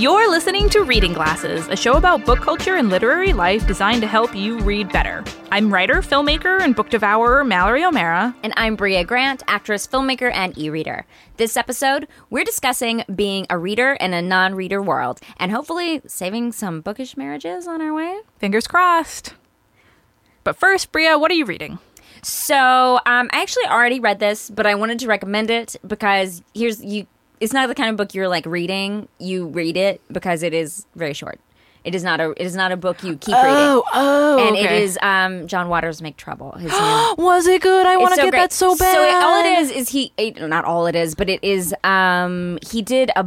You're listening to Reading Glasses, a show about book culture and literary life designed to help you read better. I'm writer, filmmaker, and book devourer Mallory O'Meara. And I'm Brea Grant, actress, filmmaker, and e reader. This episode, we're discussing being a reader in a non reader world and hopefully saving some bookish marriages on our way. Fingers crossed. But first, Brea, what are you reading? So, um, I actually already read this, but I wanted to recommend it because here's you. It's not the kind of book you're like reading. You read it because it is very short. It is not a. It is not a book you keep reading. oh, oh, and it is um, John Waters' Make Trouble. His new Was it good? I want to so get great. that so bad. So it- all it is is he it- not all it is, but it is um he did a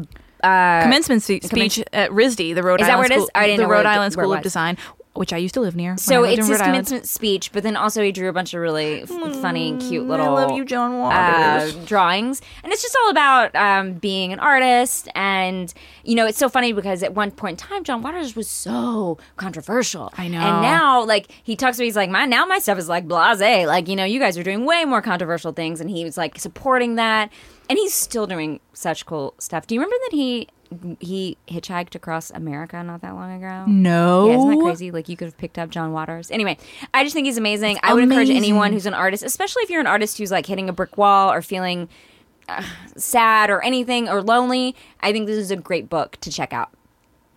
uh commencement se- speech at RISD, the Rhode Is that Island where it is? School, I didn't the know where Rhode it- Island it School of. Design, which I used to live near. so it's his commencement speech, but then also he drew a bunch of really f- funny, and cute little Mm, I love you, John uh, Waters. drawings, and it's just all about um, being an artist. And you know, it's so funny because at one point in time, John Waters was so controversial. I know. And now, like he talks to me, he's like, "My now my stuff is like blasé. Like you know, you guys are doing way more controversial things," and he was like supporting that. And he's still doing such cool stuff. Do you remember that he he hitchhiked across America not that long ago? no, Yeah, isn't that crazy? Like you could have picked up John Waters. Anyway, I just think he's amazing. I would encourage anyone who's an artist, especially if you're an artist who's like hitting a brick wall or feeling uh, sad or anything or lonely. I think this is a great book to check out.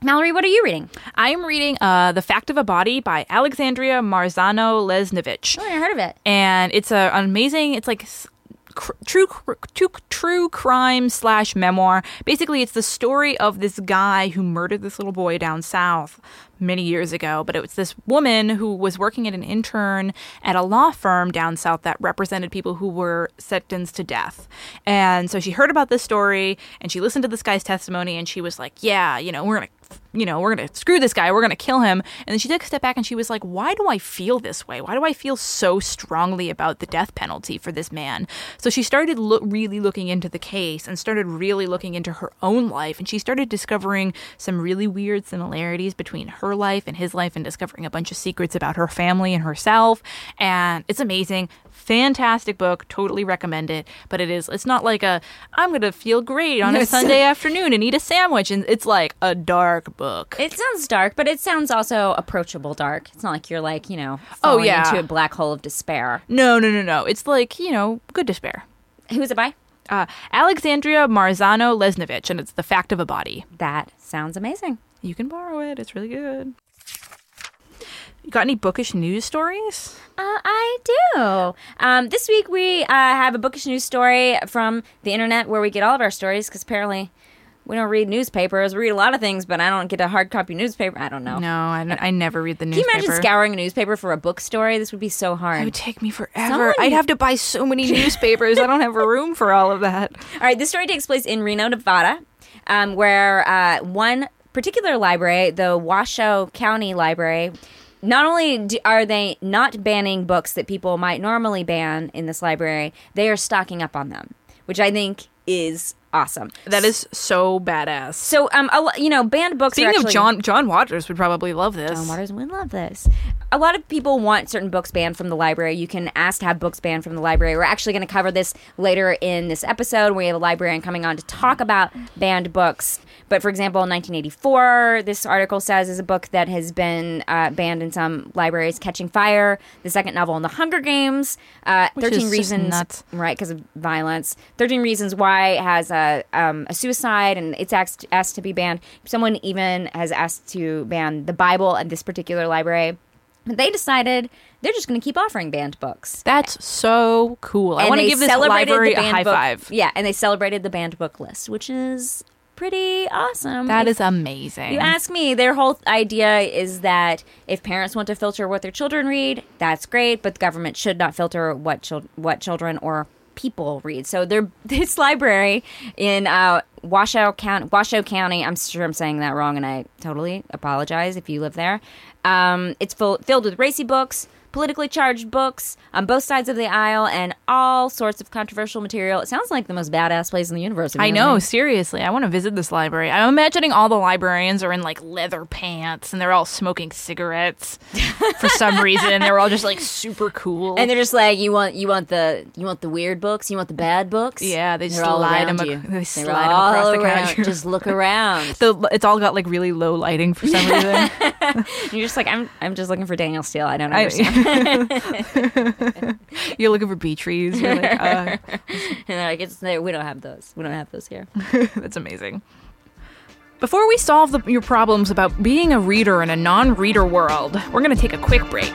Mallory, what are you reading? I'm reading uh, "The Fact of a Body" by Alexandria Marzano Lesnevich. Oh, I heard of it. and it's a, an amazing it's like cr- true cr- true true crime slash memoir. Basically it's the story of this guy who murdered this little boy down south many years ago but it was this woman who was working at an intern at a law firm down south that represented people who were sentenced to death. And so she heard about this story and she listened to this guy's testimony and she was like yeah you know we're gonna you know, we're going to screw this guy. We're going to kill him. And then she took a step back and she was like, why do I feel this way? Why do I feel so strongly about the death penalty for this man? So she started lo- really looking into the case and started really looking into her own life. And she started discovering some really weird similarities between her life and his life and discovering a bunch of secrets about her family and herself. And it's amazing. Fantastic book. Totally recommend it. But it is, it's not like a, I'm going to feel great on a Sunday afternoon and eat a sandwich. And it's like a dark book. It sounds dark, but it sounds also approachable dark. It's not like you're like, you know, Oh, falling yeah. into a black hole of despair. No, no, no, no. It's like, you know, good despair. Who is it by? Uh, Alexandria Marzano Lesnevich, and it's The Fact of a Body. That sounds amazing. You can borrow it. It's really good. You got any bookish news stories? Uh, I do. Um, this week we uh, have a bookish news story from the internet where we get all of our stories because apparently we don't read newspapers. We read a lot of things, but I don't get a hard copy newspaper. I don't know. No, I, n- I never read the Can newspaper. Can you imagine scouring a newspaper for a book story? This would be so hard. It would take me forever. Someone- I'd have to buy so many newspapers. I don't have room for all of that. All right, this story takes place in Reno, Nevada, um, where uh, one particular library, the Washoe County Library, not only do, are they not banning books that people might normally ban in this library, they are stocking up on them, which I think is awesome. That is so badass. So, um, a, you know, banned books. are Speaking of John, John Waters would probably love this. John Waters would love this. A lot of people want certain books banned from the library. You can ask to have books banned from the library. We're actually going to cover this later in this episode. We have a librarian coming on to talk about banned books. But for example, in 1984, this article says is a book that has been uh, banned in some libraries. Catching Fire, the second novel in the Hunger Games. Uh, Thirteen Reasons, right? Because of violence. Thirteen Reasons Why has a um, a suicide, and it's asked asked to be banned. Someone even has asked to ban the Bible at this particular library. They decided they're just going to keep offering banned books. That's so cool. I want to give this library a high book- five. Yeah, and they celebrated the banned book list, which is pretty awesome. That If is amazing. You ask me, their whole idea is that if parents want to filter what their children read, that's great, but the government should not filter what chil- what children or people read. So they're this library in uh, Washoe County, Washoe County. I'm sure I'm saying that wrong, and I totally apologize if you live there. Um, it's full, filled with racy books. Politically charged books on both sides of the aisle and all sorts of controversial material. It sounds like the most badass place in the universe. I know, seriously. I want to visit this library. I'm imagining all the librarians are in like leather pants and they're all smoking cigarettes for some reason. They're all just like super cool. And they're just like, you want, you want the, you want the weird books, you want the bad books. Yeah, they all slide around 'em you. ac- they slide 'em all across the around. couch. Just look around. the, it's all got like really low lighting for some reason. You're just like, I'm, I'm just looking for Danielle Steel. I don't understand. You're looking for bee trees. You're like, uh, and they're like, it's we don't have those. We don't have those here. that's amazing. Before we solve the, your problems about being a reader in a non reader world, we're going to take a quick break.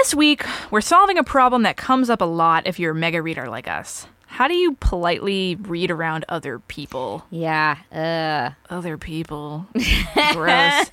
This week, we're solving a problem that comes up a lot if you're a mega reader like us. How do you politely read around other people? Yeah. Uh. Other people. Gross.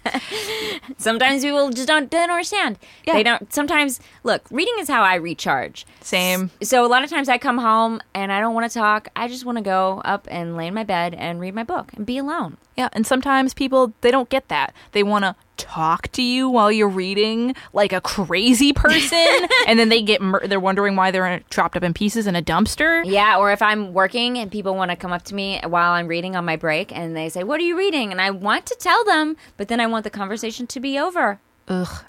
Sometimes people just don't, don't understand. Yeah. They don't. Sometimes, look, reading is how I recharge. Same. So a lot of times I come home and I don't want to talk. I just want to go up and lay in my bed and read my book and be alone. Yeah, and sometimes people they don't get that. They want to talk to you while you're reading like a crazy person, and then they get mur- they're wondering why they're chopped up in pieces in a dumpster. Yeah, or if I'm working and people want to come up to me while I'm reading on my break and they say, "What are you reading?" and I want to tell them, but then I want the conversation to be over.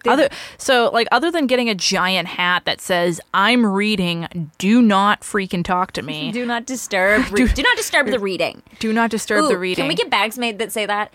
Other so like other than getting a giant hat that says "I'm reading, do not freaking talk to me. Do not disturb. Re- do not disturb the reading. Do not disturb Ooh, the reading." Can we get bags made that say that?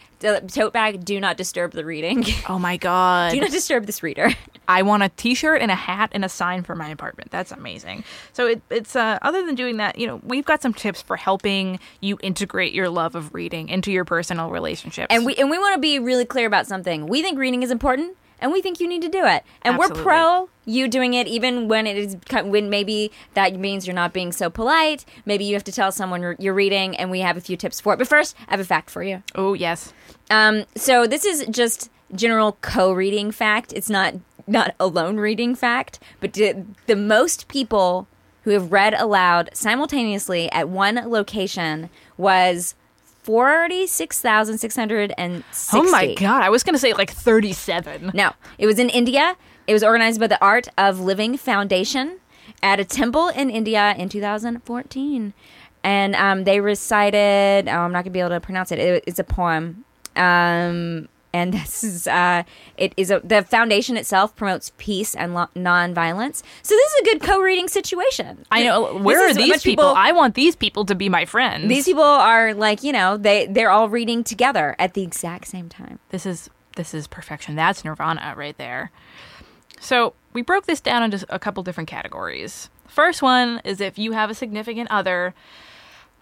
Tote bag. Do not disturb the reading. oh my god! do not disturb this reader. I want a T-shirt and a hat and a sign for my apartment. That's amazing. So it, it's uh, other than doing that, you know, we've got some tips for helping you integrate your love of reading into your personal relationships. And we and we want to be really clear about something. We think reading is important, and we think you need to do it. And Absolutely. we're pro you doing it, even when it is when maybe that means you're not being so polite. Maybe you have to tell someone you're, you're reading, and we have a few tips for it. But first, I have a fact for you. oh yes, Um, so this is just general co-reading fact. It's not not alone reading fact, but the most people who have read aloud simultaneously at one location was forty six thousand six hundred and sixty. oh my god, I was gonna say like thirty-seven. No, it was in India. It was organized by the Art of Living Foundation at a temple in India in 2014. And um, they recited, oh, I'm not going to be able to pronounce it. it it's a poem. Um, and this is, uh, it is a, the foundation itself promotes peace and lo- nonviolence. So this is a good co-reading situation. I know. This are these of people? I want these people to be my friends. these people are like, you know, they, they're all reading together at the exact same time. this is this is perfection. That's nirvana right there. So we broke this down into a couple different categories. First one is if you have a significant other,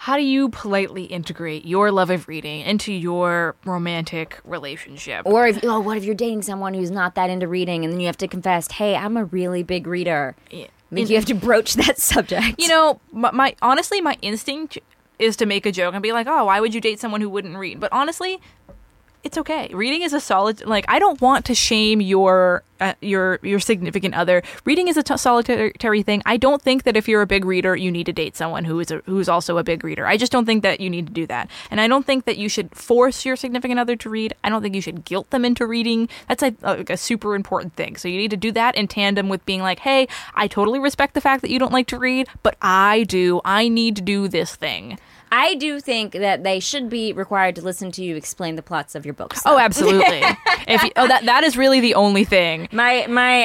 how do you politely integrate your love of reading into your romantic relationship? Or if oh, what if you're dating someone who's not that into reading, and then you have to confess, "Hey, I'm a really big reader." Yeah. I think you have to broach that subject. You know, my, my honestly, my instinct is to make a joke and be like, "Oh, why would you date someone who wouldn't read?" But honestly, it's okay. Reading is a solid. Like, I don't want to shame your uh, your your significant other. Reading is a t- solitary thing. I don't think that if you're a big reader, you need to date someone who is a, who's also a big reader. I just don't think that you need to do that. And I don't think that you should force your significant other to read. I don't think you should guilt them into reading. That's a, like a super important thing. So you need to do that in tandem with being like, "Hey, I totally respect the fact that you don't like to read, but I do. I need to do this thing." I do think that they should be required to listen to you explain the plots of your books. Oh, absolutely. if you, oh, that that is really the only thing. My my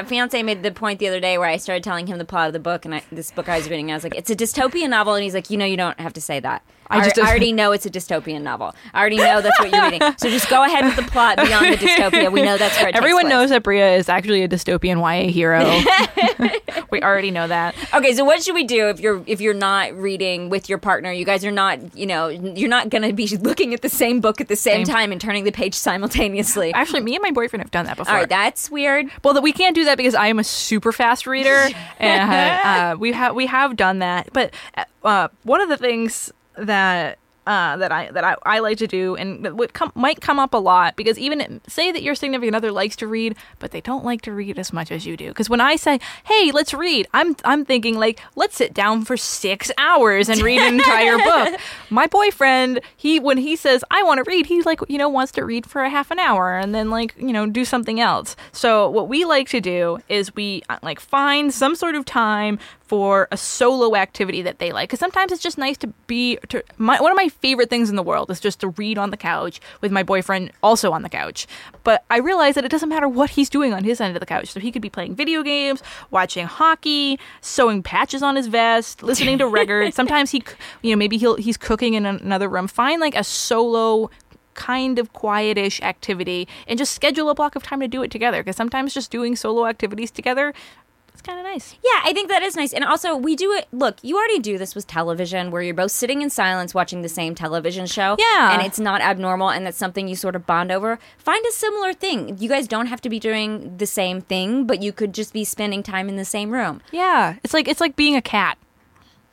uh, fiance made the point the other day where I started telling him the plot of the book and I, this book I was reading. I was like, "It's a dystopian novel," and he's like, "You know, you don't have to say that." I just- I already know it's a dystopian novel. I already know that's what you're reading. So just go ahead with the plot beyond the dystopia. We know that's where Everyone knows that Brea is actually a dystopian YA hero. we already know that. Okay, so what should we do if you're if you're not reading with your partner? You guys are not, you know, you're not going to be looking at the same book at the same, Same. time and turning the page simultaneously. Actually, me and my boyfriend have done that before. All right, that's weird. Well, that we can't do that because I am a super fast reader, and uh, we have we have done that. But uh, one of the things that uh, that I that I, I like to do, and what come might come up a lot because even say that your significant other likes to read, but they don't like to read as much as you do. Because when I say, "Hey, let's read," I'm I'm thinking like, let's sit down for six hours and read an entire book. My boyfriend, he when he says I want to read, he like you know wants to read for a half an hour and then like you know do something else. So what we like to do is we uh, like find some sort of time for a solo activity that they like because sometimes it's just nice to be to my, one of my favorite things in the world is just to read on the couch with my boyfriend also on the couch. But i realize that it doesn't matter what he's doing on his end of the couch. So he could be playing video games watching hockey sewing patches on his vest listening to records. Sometimes he you know maybe he'll he's cooking in another room find like a solo kind of quietish activity and just schedule a block of time to do it together because sometimes just doing solo activities together it's kind of nice Yeah, I think that is nice. And also, we do it. Look, you already do this with television where you're both sitting in silence watching the same television show. Yeah. And it's not abnormal and that's something you sort of bond over. Find a similar thing. You guys don't have to be doing the same thing, but you could just be spending time in the same room. Yeah, it's like it's like being a cat.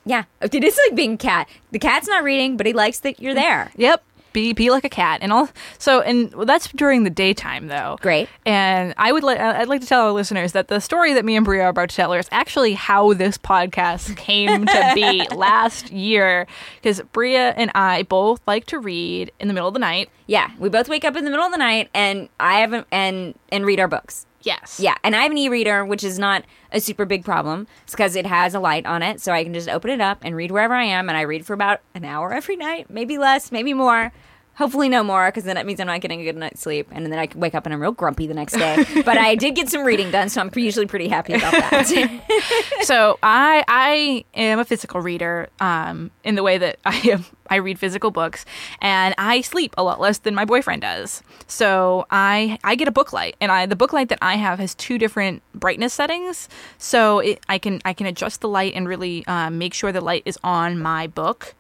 Yeah. It is like being a cat. The cat's not reading, but he likes that you're there. Yep. Be be like a cat, and all. So, and well, that's during the daytime, though. Great. And I would like I'd like to tell our listeners that the story that me and Brea are about to tell is actually how this podcast came to be last year, because Brea and I both like to read in the middle of the night. Yeah. We both wake up in the middle of the night and I haven't and and read our books. Yes. Yeah, and I have an e-reader, which is not a super big problem. It's because it has a light on it, so I can just open it up and read wherever I am. And I read for about an hour every night, maybe less, maybe more. Hopefully, no more, because then that means I'm not getting a good night's sleep, and then I wake up and I'm real grumpy the next day. but I did get some reading done, so I'm usually pretty happy about that. so I I am a physical reader um, in the way that I am I read physical books and I sleep a lot less than my boyfriend does. So I I get a book light and I the book light that I have has two different brightness settings. So it, I can I can adjust the light and really um, make sure the light is on my book.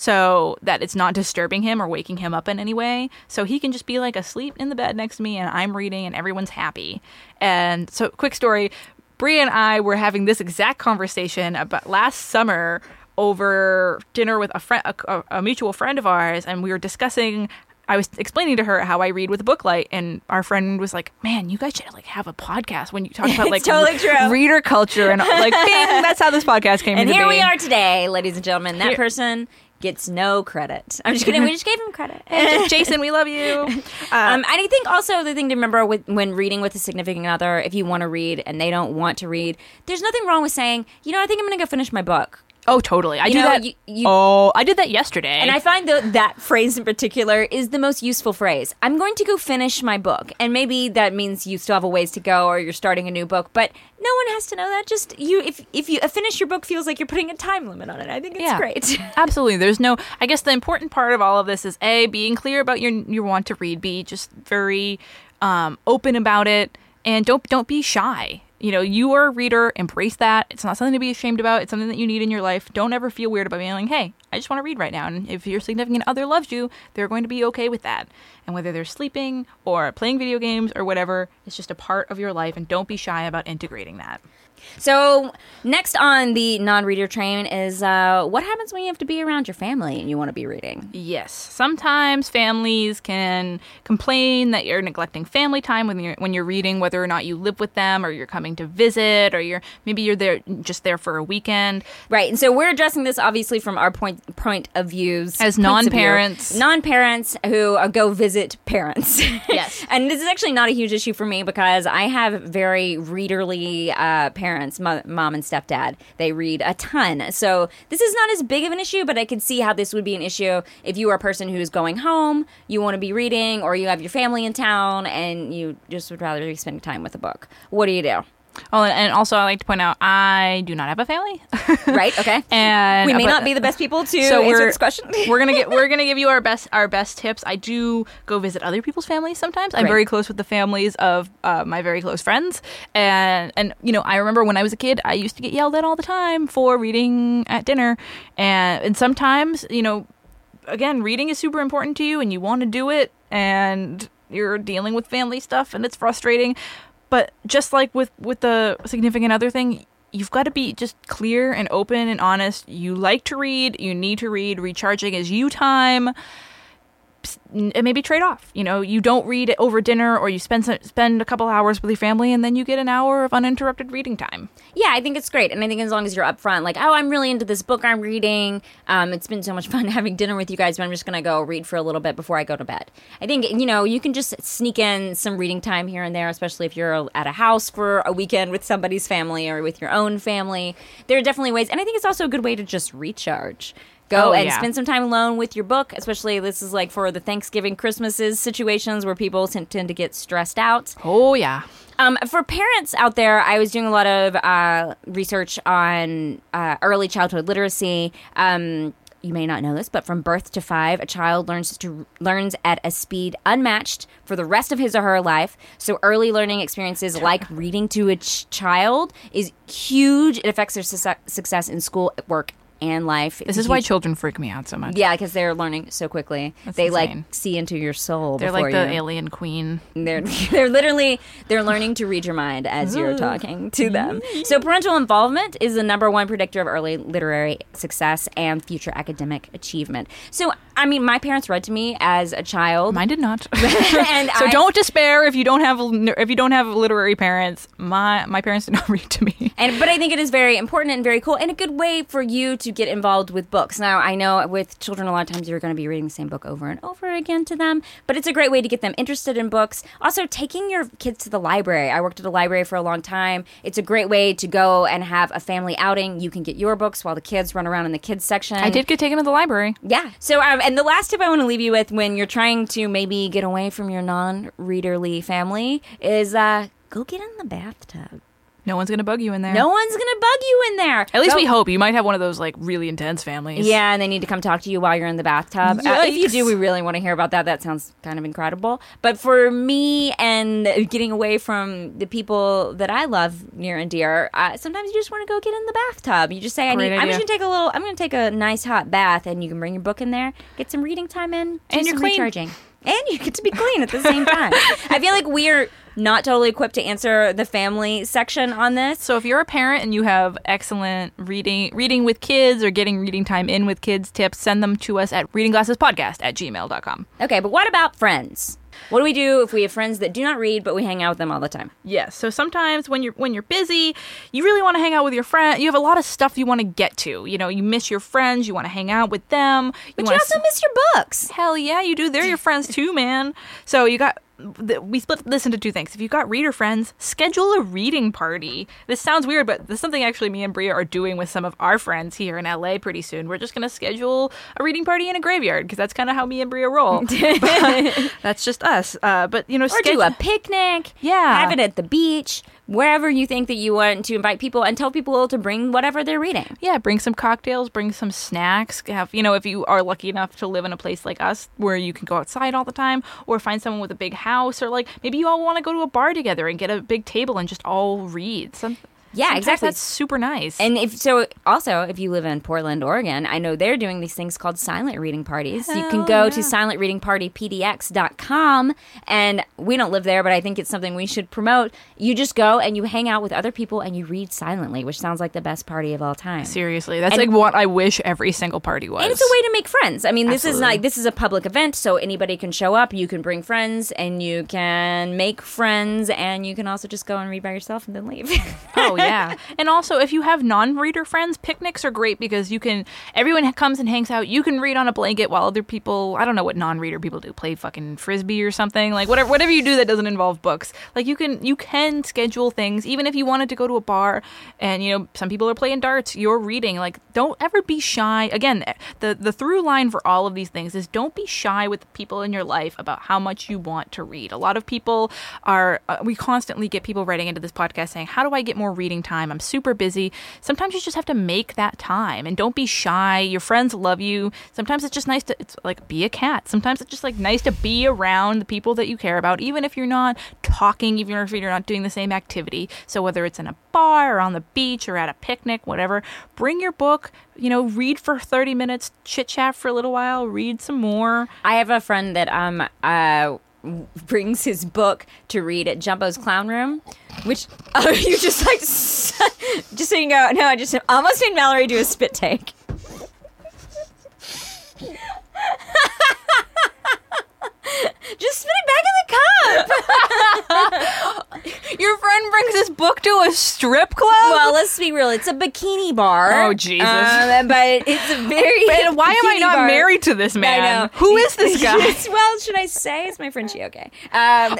So that it's not disturbing him or waking him up in any way. So he can just be like asleep in the bed next to me and I'm reading and everyone's happy. And so, quick story Brea and I were having this exact conversation about last summer over dinner with a friend, a, a mutual friend of ours, and we were discussing. I was explaining to her how I read with a book light, and our friend was like, "Man, you guys should like have a podcast when you talk about like totally true. reader culture and like, bing, that's how this podcast came." and here we are today, ladies and gentlemen. That Here- person gets no credit. I'm just kidding. We just gave him credit. Jason, we love you. Um, and I think also the thing to remember with, when reading with a significant other, if you want to read and they don't want to read, there's nothing wrong with saying, you know, I think I'm going to go finish my book. Oh, totally. I You do know, that. you- you- oh, I did that yesterday. And I find that that phrase in particular is the most useful phrase. I'm going to go finish my book. And maybe that means you still have a ways to go or you're starting a new book, but no one has to know that. Just you if if you a finish your book feels like you're putting a time limit on it. I think it's Yeah. great. Absolutely. There's no I guess the important part of all of this is A, being clear about your your want to read, B, just very um, open about it and don't don't be shy. You know, you are a reader, embrace that. It's not something to be ashamed about. It's something that you need in your life. Don't ever feel weird about being like, hey, I just want to read right now. And if your significant other loves you, they're going to be okay with that. And whether they're sleeping or playing video games or whatever, it's just a part of your life and don't be shy about integrating that. So next on the non-reader train is uh, what happens when you have to be around your family and you want to be reading. Yes, sometimes families can complain that you're neglecting family time when you're when you're reading, whether or not you live with them or you're coming to visit or you're maybe you're there just there for a weekend. Right, and so we're addressing this obviously from our point point of views As of view. non-parents. non-parents who uh, go visit parents. Yes. and this is actually not a huge issue for me because I have very readerly uh, parents, mo- mom and stepdad. They read a ton, so this is not as big of an issue. But I could see how this would be an issue if you are a person who's going home, you want to be reading, or you have your family in town and you just would rather be spending time with a book. What do you do? Oh, and also I like to point out I do not have a family, right? Okay. and we may but- not be the best people to so answer we're, this question. we're gonna get we're gonna give you our best our best tips. I do go visit other people's families sometimes. I'm Right. very close with the families of uh, my very close friends, and and you know I remember when I was a kid, I used to get yelled at all the time for reading at dinner, and and sometimes you know, again, reading is super important to you, and you want to do it, and you're dealing with family stuff, and it's frustrating. But just like with with the significant other thing, you've got to be just clear and open and honest. You like to read, you need to read. Recharging is you time. Maybe trade off. You know, you don't read over dinner, or you spend spend a couple hours with your family, and then you get an hour of uninterrupted reading time. Yeah, I think it's great, and I think as long as you're upfront, like, oh, I'm really into this book I'm reading. Um, it's been so much fun having dinner with you guys, but I'm just gonna go read for a little bit before I go to bed. I think you know you can just sneak in some reading time here and there, especially if you're at a house for a weekend with somebody's family or with your own family. There are definitely ways, and I think it's also a good way to just recharge. Go Oh, and yeah. spend some time alone with your book, especially this is like for the Thanksgiving, Christmases situations where people tend tend to get stressed out. Oh yeah, Um, for parents out there, I was doing a lot of uh, research on uh, early childhood literacy. Um, you may not know this, but from birth to five, a child learns to learns at a speed unmatched for the rest of his or her life. So early learning experiences like reading to a ch- child is huge. It affects their success success in school, work, and life. this is why children freak me out so much. Yeah, because they're learning so quickly. That's they insane. like see into your soul. They're like the you. alien queen. They're they're literally they're learning to read your mind as you're talking to them. So parental involvement is the number one predictor of early literary success and future academic achievement. So I mean, my parents read to me as a child. Mine did not. and so I- don't despair if you don't have if you don't have literary parents. My my parents did not read to me. And but I think it is very important and very cool and a good way for you to get involved with books. Now I know with children a lot of times you're going to be reading the same book over and over again to them, but it's a great way to get them interested in books. Also taking your kids to the library. I worked at a library for a long time. It's a great way to go and have a family outing. You can get your books while the kids run around in the kids section. I did get taken to the library. Yeah. So, um, and the last tip I want to leave you with when you're trying to maybe get away from your non-readerly family is uh, go get in the bathtub. No one's gonna bug you in there. No one's gonna bug you in there. At least Go- we hope. You might have one of those like really intense families. Yeah, and they need to come talk to you while you're in the bathtub. Uh, if you Yikes. do, we really want to hear about that. That sounds kind of incredible. But for me and getting away from the people that I love near and dear, uh, sometimes you just want to go get in the bathtub. You just say, I Great need, I'm idea. just gonna take a little. I'm gonna take a nice hot bath, and you can bring your book in there, get some reading time in, do And you're some clean. recharging, and you get to be clean at the same time. I feel like we're not totally equipped to answer the family section on this. So if you're a parent and you have excellent reading reading with kids or getting reading time in with kids tips, send them to us at readingglassespodcast at gmail.com. Okay, but what about friends? What do we do if we have friends that do not read, but we hang out with them all the time? Yes. So sometimes when you're when you're busy, you really want to hang out with your friend. You have a lot of stuff you want to get to. You know, you miss your friends. You want to hang out with them. You But you also s- miss your books. Hell yeah, you do. They're your friends too, man. So you got. We split this into two things. If you've got reader friends, schedule a reading party. This sounds weird, but this is something actually me and Brea are doing with some of our friends here in LA pretty soon. We're just going to schedule a reading party in a graveyard because that's kind of how me and Brea roll. That's just us. Uh, but, you know, Or schedule do a picnic. Yeah. Have it at the beach, wherever you think that you want to invite people and tell people to bring whatever they're reading. yeah, bring some cocktails, bring some snacks. Have you know, if you are lucky enough to live in a place like us where you can go outside all the time, or find someone with a big house, or like maybe you all want to go to a bar together and get a big table and just all read. Some, Yeah, sometimes exactly. That's super nice. And if so, also if you live in Portland, Oregon, I know they're doing these things called silent reading parties. you can Hell go oh, yeah. to silentreadingpartypdx.com, and we don't live there, but I think it's something we should promote. You just go and you hang out with other people and you read silently, which sounds like the best party of all time. Seriously, that's And- like what I wish every single party was. And it's a way to make friends. I mean, this is like this is a public event, so anybody can show up. You can bring friends, and you can make friends, and you can also just go and read by yourself and then leave. oh yeah. And also, if you have non-reader friends, picnics are great because you can. Everyone comes and hangs out. You can read on a blanket while other people. I don't know what non-reader people do. Play fucking frisbee or something. Like whatever. Whatever you do that doesn't involve books. Like you can. You can schedule things. Even if you wanted to go to a bar, and you know some people are playing darts. You're reading. Like don't ever be shy. Again, the the through line for all of these things is don't be shy with people in your life about how much you want to read. A lot of people are. Uh, we constantly get people writing into this podcast saying, "How do I get more reading time? I'm super busy." Sometimes you just have to make that time, and don't be shy. Your friends love you. Sometimes it's just nice to. It's like be a cat. Sometimes it's just like nice to be around the people that you care about, even if you're not talking, even if you're not doing the same activity. So whether it's in a bar or on the beach or at a picnic, whatever, bring your book. You know, read for 30 minutes, chit chat for a little while, read some more. I have a friend that um uh brings his book to read at Jumbo's Clown Room, which oh, you just like just so you know. No, I just almost made Mallory do a spit take. just spit it back in cup. Your friend brings his book to a strip club? Well, let's be real. It's a bikini bar. Oh, Jesus. Um, but it's a very. And why am I not bar. married to this man? I. Who is this guy? well, should I say it's my friend Chioke? Um,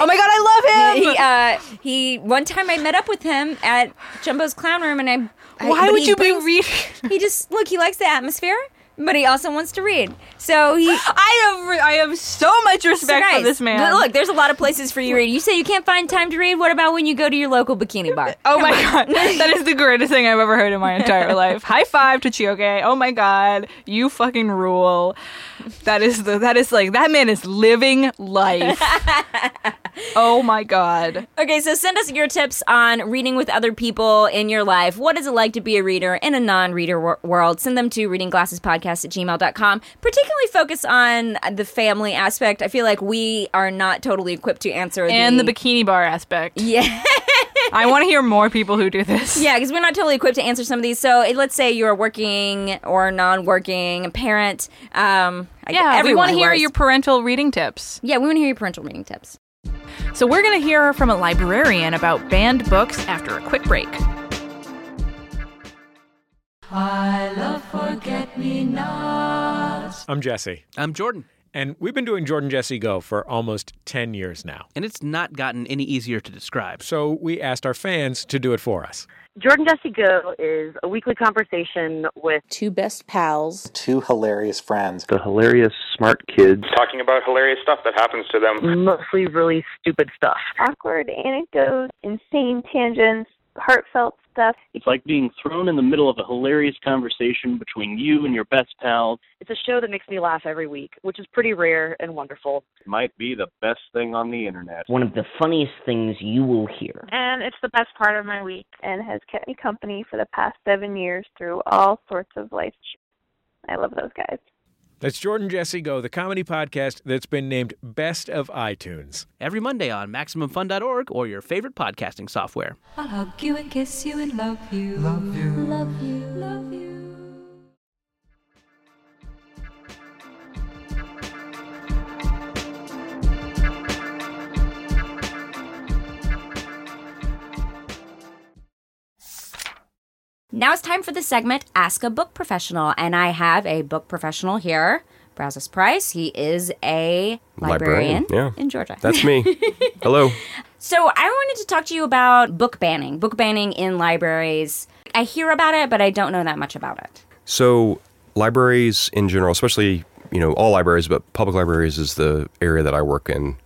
oh my god, I love him! he uh he one time I met up with him at Jumbo's Clown Room and I, I Why but would you brings- be reading? he just look he likes the atmosphere but he also wants to read so he I have re- I have so much so respect nice. for this man. But look there's a lot of places for you to read you say you can't find time to read what about when you go to your local bikini bar Oh my god, that is the greatest thing I've ever heard in my entire life. High five to Chioke. Oh my god, you fucking rule. That is the that is like that man is living life. oh my god. Okay, so send us your tips on reading with other people in your life. What is it like to be a reader in a non reader wor- world? Send them to readingglassespodcast at gmail.com. Particularly focus on the family aspect. I feel like we are not totally equipped to answer And the bikini bar aspect. Yeah. I want to hear more people who do this. Yeah, because we're not totally equipped to answer some of these. So let's say you're a working or non-working parent. Um, I- Yeah, we everyone want to hear your parental reading tips. Yeah, we want to hear your parental reading tips. So we're going to hear from a librarian about banned books after a quick break. I love forget me not. I'm Jesse, I'm Jordan, and we've been doing Jordan Jesse Go for almost 10 years now. and it's not gotten any easier to describe. So we asked our fans to do it for us. Jordan Jesse Go is a weekly conversation with two best pals. two hilarious friends. the hilarious smart kids. talking about hilarious stuff that happens to them. mostly really stupid stuff. awkward anecdotes, insane tangents, heartfelt stuff. It's like being thrown in the middle of a hilarious conversation between you and your best pal. It's a show that makes me laugh every week, which is pretty rare and wonderful. It might be the best thing on the internet. One of the funniest things you will hear. And it's the best part of my week and has kept me company for the past seven years through all sorts of life. I love those guys. That's Jordan Jesse Go, the comedy podcast that's been named Best of iTunes. Every Monday on MaximumFun.org or your favorite podcasting software. I'll hug you and kiss you and love you. Love you. Love you. Love you. Now it's time for the segment Ask a Book Professional, and I have a book professional here, Brazos Price. He is a librarian, yeah. in Georgia. That's me. Hello. So I wanted to talk to you about book banning, book banning in libraries. I hear about it, but I don't know that much about it. So, libraries in general, especially, you know, all libraries, but public libraries is the area that I work in,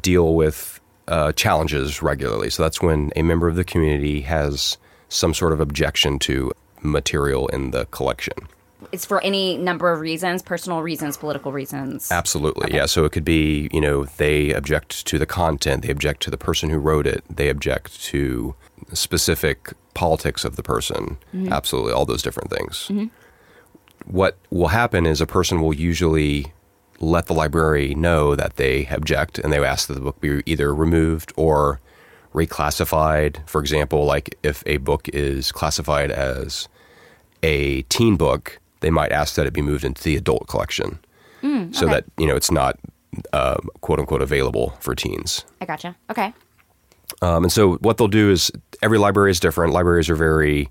deal with uh, challenges regularly. So, that's when a member of the community has some sort of objection to material in the collection. It's for any number of reasons, personal reasons, political reasons. Absolutely, yeah. So it could be, you know, they object to the content, they object to the person who wrote it, they object to specific politics of the person. Mhm. Absolutely, all those different things. Mhm. What will happen is a person will usually let the library know that they object and they ask that the book be either removed or reclassified. For example, like if a book is classified as a teen book, they might ask that it be moved into the adult collection Mm, so okay. that you know it's not uh, quote unquote available for teens. I gotcha. Okay. Um, and so what they'll do is every library is different. Libraries are very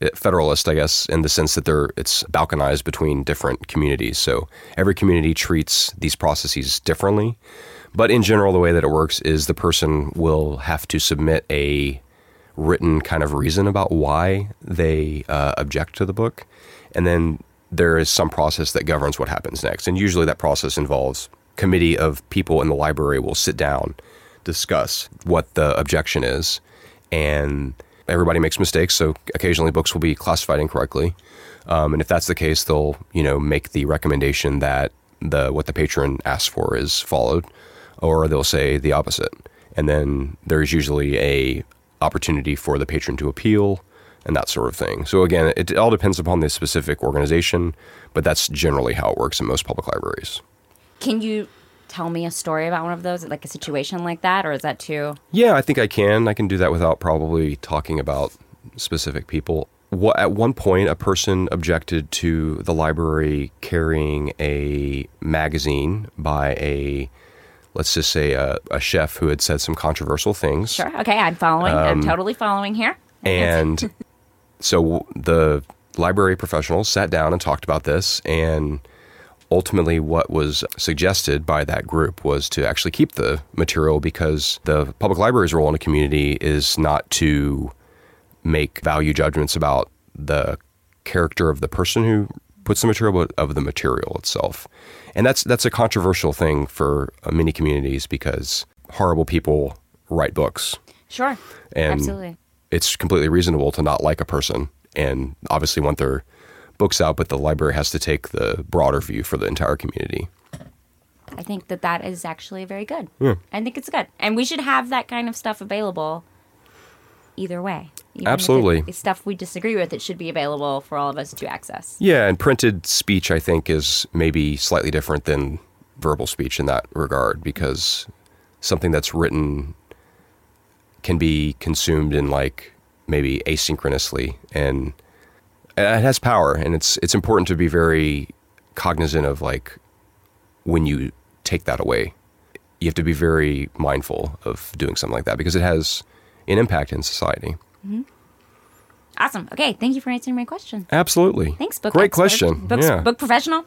uh, federalist, I guess, in the sense that they're it's balkanized between different communities. So every community treats these processes differently. But in general, the way that it works is the person will have to submit a written kind of reason about why they uh, object to the book, and then there is some process that governs what happens next. And usually, that process involves committee of people in the library will sit down, discuss what the objection is, and everybody makes mistakes. So occasionally, books will be classified incorrectly, um, and if that's the case, they'll you know make the recommendation that the what the patron asks for is followed, or they'll say the opposite. And then there's usually a opportunity for the patron to appeal and that sort of thing. So again, it all depends upon the specific organization, but that's generally how it works in most public libraries. Can you tell me a story about one of those, like a situation like that, or is that too? Yeah, I think I can. I can do that without probably talking about specific people. What, at one point, a person objected to the library carrying a magazine by a, let's just say, a, a chef who had said some controversial things. Sure. Okay, I'm following. I'm Um, totally following here. And so the library professionals sat down and talked about this. And ultimately, what was suggested by that group was to actually keep the material because the public library's role in a community is not to make value judgments about the character of the person who puts the material, of the material itself. And that's that's a controversial thing for uh, many communities because horrible people write books. Sure. And Absolutely. it's completely reasonable to not like a person and obviously want their books out, but the library has to take the broader view for the entire community. I think that that is actually very good. Yeah. I think it's good, and we should have that kind of stuff available. Either way, Even Absolutely. stuff we disagree with, it should be available for all of us to access. Yeah, and printed speech, I think, is maybe slightly different than verbal speech in that regard because something that's written can be consumed in like maybe asynchronously and and it has power and it's it's important to be very cognizant of like when you take that away you have to be very mindful of doing something like that because it has an impact in society hmm Awesome. Okay, thank you for answering my question. absolutely Thanks, book great expert. question Books, yeah book professional.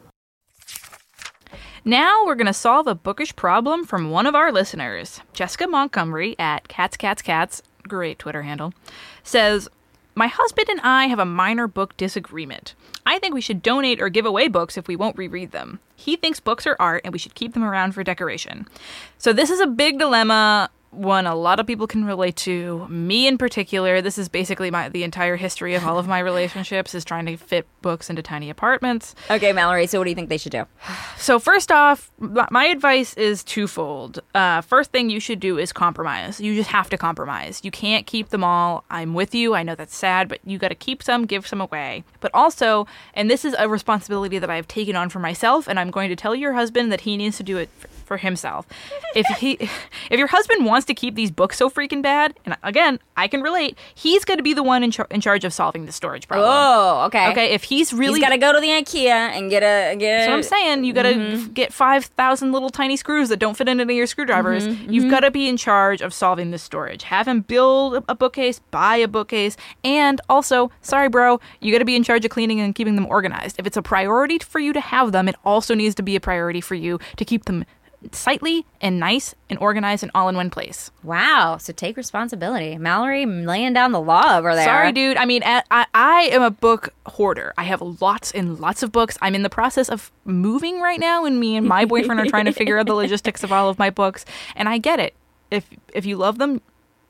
Now we're going to solve a bookish problem from one of our listeners. Jessica Montgomery at Cats Cats Cats, great Twitter handle, says, My husband and I have a minor book disagreement. I think we should donate or give away books if we won't reread them. He thinks books are art and we should keep them around for decoration. So this is a big dilemma. One a lot of people can relate to. Me in particular, this is basically my the entire history of all of my relationships is trying to fit books into tiny apartments. Okay, Mallory. So, what do you think they should do? So first off, my advice is twofold. Uh, first thing you should do is compromise. You just have to compromise. You can't keep them all. I'm with you. I know that's sad, but you got to keep some, give some away. But also, and this is a responsibility that I've taken on for myself, and I'm going to tell your husband that he needs to do it f- for himself. if he, if your husband wants to keep these books so freaking bad, and again, I can relate, he's going to be the one in, char- in charge of solving the storage problem. Oh, okay. Okay, if he's really He's got to go to the IKEA and get a get. that's what I'm saying. You gotta f- get five thousand little tiny screws that don't fit into your screwdrivers. Mhm, You've mhm. got to be in charge of solving the storage. Have him build a bookcase, buy a bookcase, and also, sorry, bro, you got to be in charge of cleaning and keeping them organized. If it's a priority for you to have them, it also needs to be a priority for you to keep them sightly and nice and organized and all in one place. Wow. So take responsibility, Mallory, laying down the law over there. Sorry, dude. I mean, I, I am a book hoarder. I have lots and lots of books. I'm in the process of moving right now, and me and my boyfriend are trying to figure out the logistics of all of my books. And I get it. If if you love them,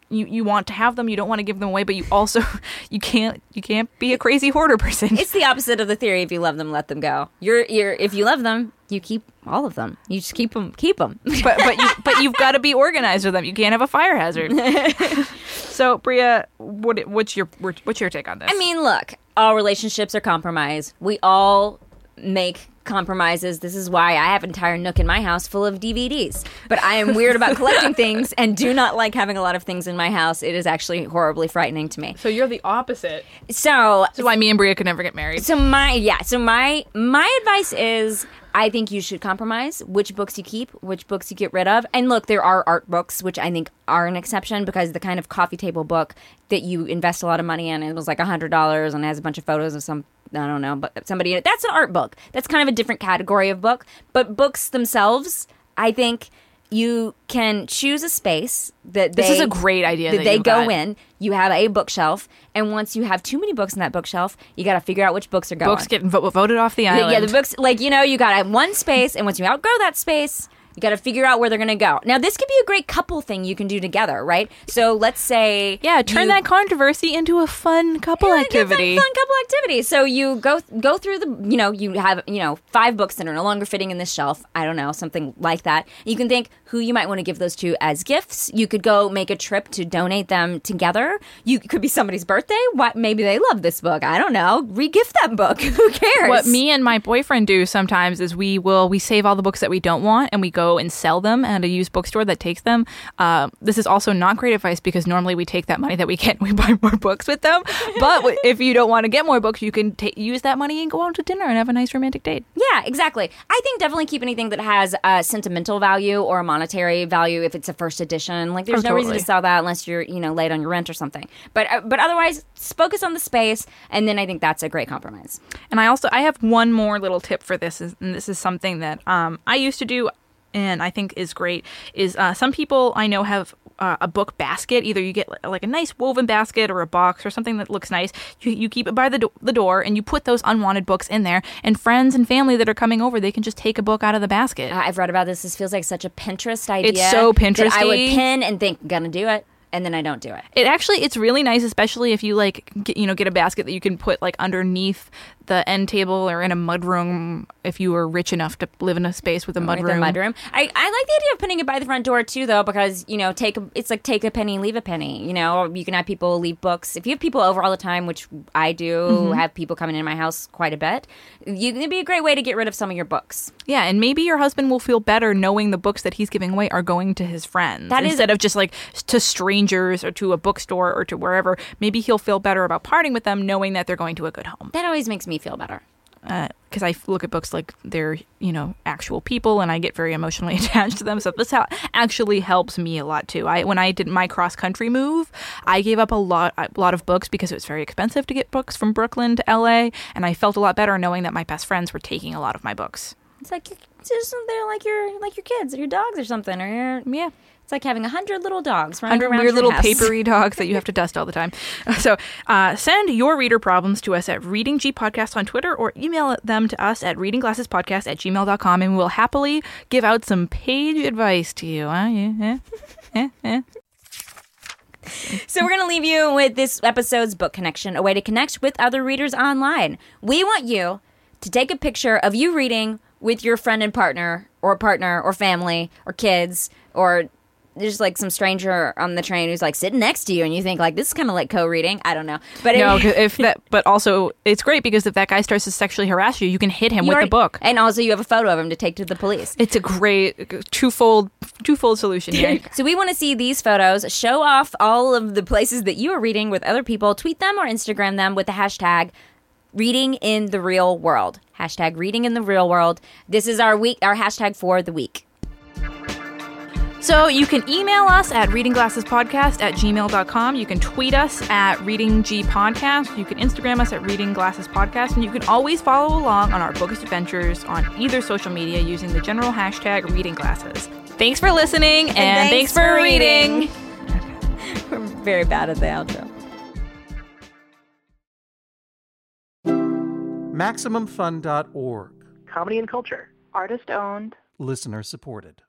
you you want to have them. You don't want to give them away, but you also you can't you can't be a crazy hoarder person. It's the opposite of the theory. If you love them, let them go. You're you're. If you love them, you keep all of them. You just keep them. Keep them. but but you but you've got to be organized with them. You can't have a fire hazard. so, Brea, what what's your what's your take on this? I mean, look, all relationships are compromise. We all make compromises. This is why I have an entire nook in my house full of DVDs. But I am weird about collecting things and do not like having a lot of things in my house. It is actually horribly frightening to me. So you're the opposite. So This is why me and Brea could never get married. so my yeah, so my my advice is I think you should compromise which books you keep, which books you get rid of. And look, there are art books which I think are an exception because the kind of coffee table book that you invest a lot of money in, it was like a hundred dollars and has a bunch of photos of some I don't know, but somebody in it. That's an art book. That's kind of a different category of book. But books themselves, I think you can choose a space that This is a great idea that, that they go got. in. You have a bookshelf, and once you have too many books in that bookshelf, you got to figure out which books are going. Books getting vo- voted off the island. Yeah, the books, like, you know, you got one space, and once you outgrow that space, you got to figure out where they're going to go. Now, this could be a great couple thing you can do together, right? So let's say. Yeah, turn you- that controversy into a fun couple Yeah, activity. fun couple activity. So you go go through the you know you have you know five books that are no longer fitting in this shelf. I don't know something like that. You can think who you might want to give those to as gifts. You could go make a trip to donate them together. You could be somebody's birthday. What maybe they love this book. I don't know. Regift that book. who cares? What me and my boyfriend do sometimes is we will we save all the books that we don't want and we go and sell them at a used bookstore that takes them. Uh, this is also not great advice because normally we take that money that we get and we buy more books with them. But if you don't want to get more books, you can ta- use that money and go out to dinner and have a nice romantic date. Yeah, exactly. I think definitely keep anything that has a sentimental value or a monetary value if it's a first edition. Like there's Oh, no reason to sell that unless you're, you know, late on your rent or something. But uh, but otherwise, focus on the space and then I think that's a great compromise. And I also I have one more little tip for this, is- and this is something that um, I used to do, and I think is great. Is uh, some people I know have uh, a book basket. Either you get like a nice woven basket or a box or something that looks nice. You, you keep it by the do- the door, and you put those unwanted books in there. And friends and family that are coming over, they can just take a book out of the basket. Uh, I've read about this. This feels like such a Pinterest idea. It's so that I would pin and think gonna do it, and then I don't do it. It actually it's really nice, especially if you like get, you know get a basket that you can put like underneath the end table or in a mudroom if you were rich enough to live in a space with a With mudroom. the mudroom. I, I like the idea of putting it by the front door too, though, because you know, take a, it's like take a penny, leave a penny. You know, you can have people leave books. If you have people over all the time, which I do, Mhm. have people coming in my house quite a bit. You, it'd be a great way to get rid of some of your books. Yeah, and maybe your husband will feel better knowing the books that he's giving away are going to his friends That is- instead of just like to strangers or to a bookstore or to wherever. Maybe he'll feel better about parting with them knowing that they're going to a good home. That always makes me feel better. Uh, because I look at books like they're you know actual people, and I get very emotionally attached to them. So this ha- actually helps me a lot too. I when I did my cross country move, I gave up a lot a lot of books because it was very expensive to get books from Brooklyn to LA, and I felt a lot better knowing that my best friends were taking a lot of my books. It's like just they're like your like your kids or your dogs or something, or your, yeah. It's like having a hundred little dogs running around weird your little house. papery dogs that you have to dust all the time. So uh, send your reader problems to us at Reading G Podcast on Twitter or email them to us at readingglassespodcast at gmail.com and we'll happily give out some page advice to you. Huh? Yeah, yeah, yeah. So we're going to leave you with this episode's book connection, a way to connect with other readers online. We want you to take a picture of you reading with your friend and partner or partner or family or kids or there's like some stranger on the train who's like sitting next to you and you think like this is kind of like co-reading. I don't know. But no, if that, but also it's great because if that guy starts to sexually harass you, you can hit him with the book. And also you have a photo of him to take to the police. It's a great twofold twofold solution here. so we want to see these photos. Show off all of the places that you are reading with other people. Tweet them or Instagram them with the hashtag reading in the real world. Hashtag reading in the real world. This is our week, our hashtag for the week. So you can email us at readingglassespodcast at gmail.com. You can tweet us at readinggpodcast. You can Instagram us at readingglassespodcast. And you can always follow along on our bookish adventures on either social media using the general hashtag readingglasses. Thanks for listening and, thanks, for reading. We're very bad at the outro. MaximumFun.org. Comedy and culture. Artist owned. Listener supported.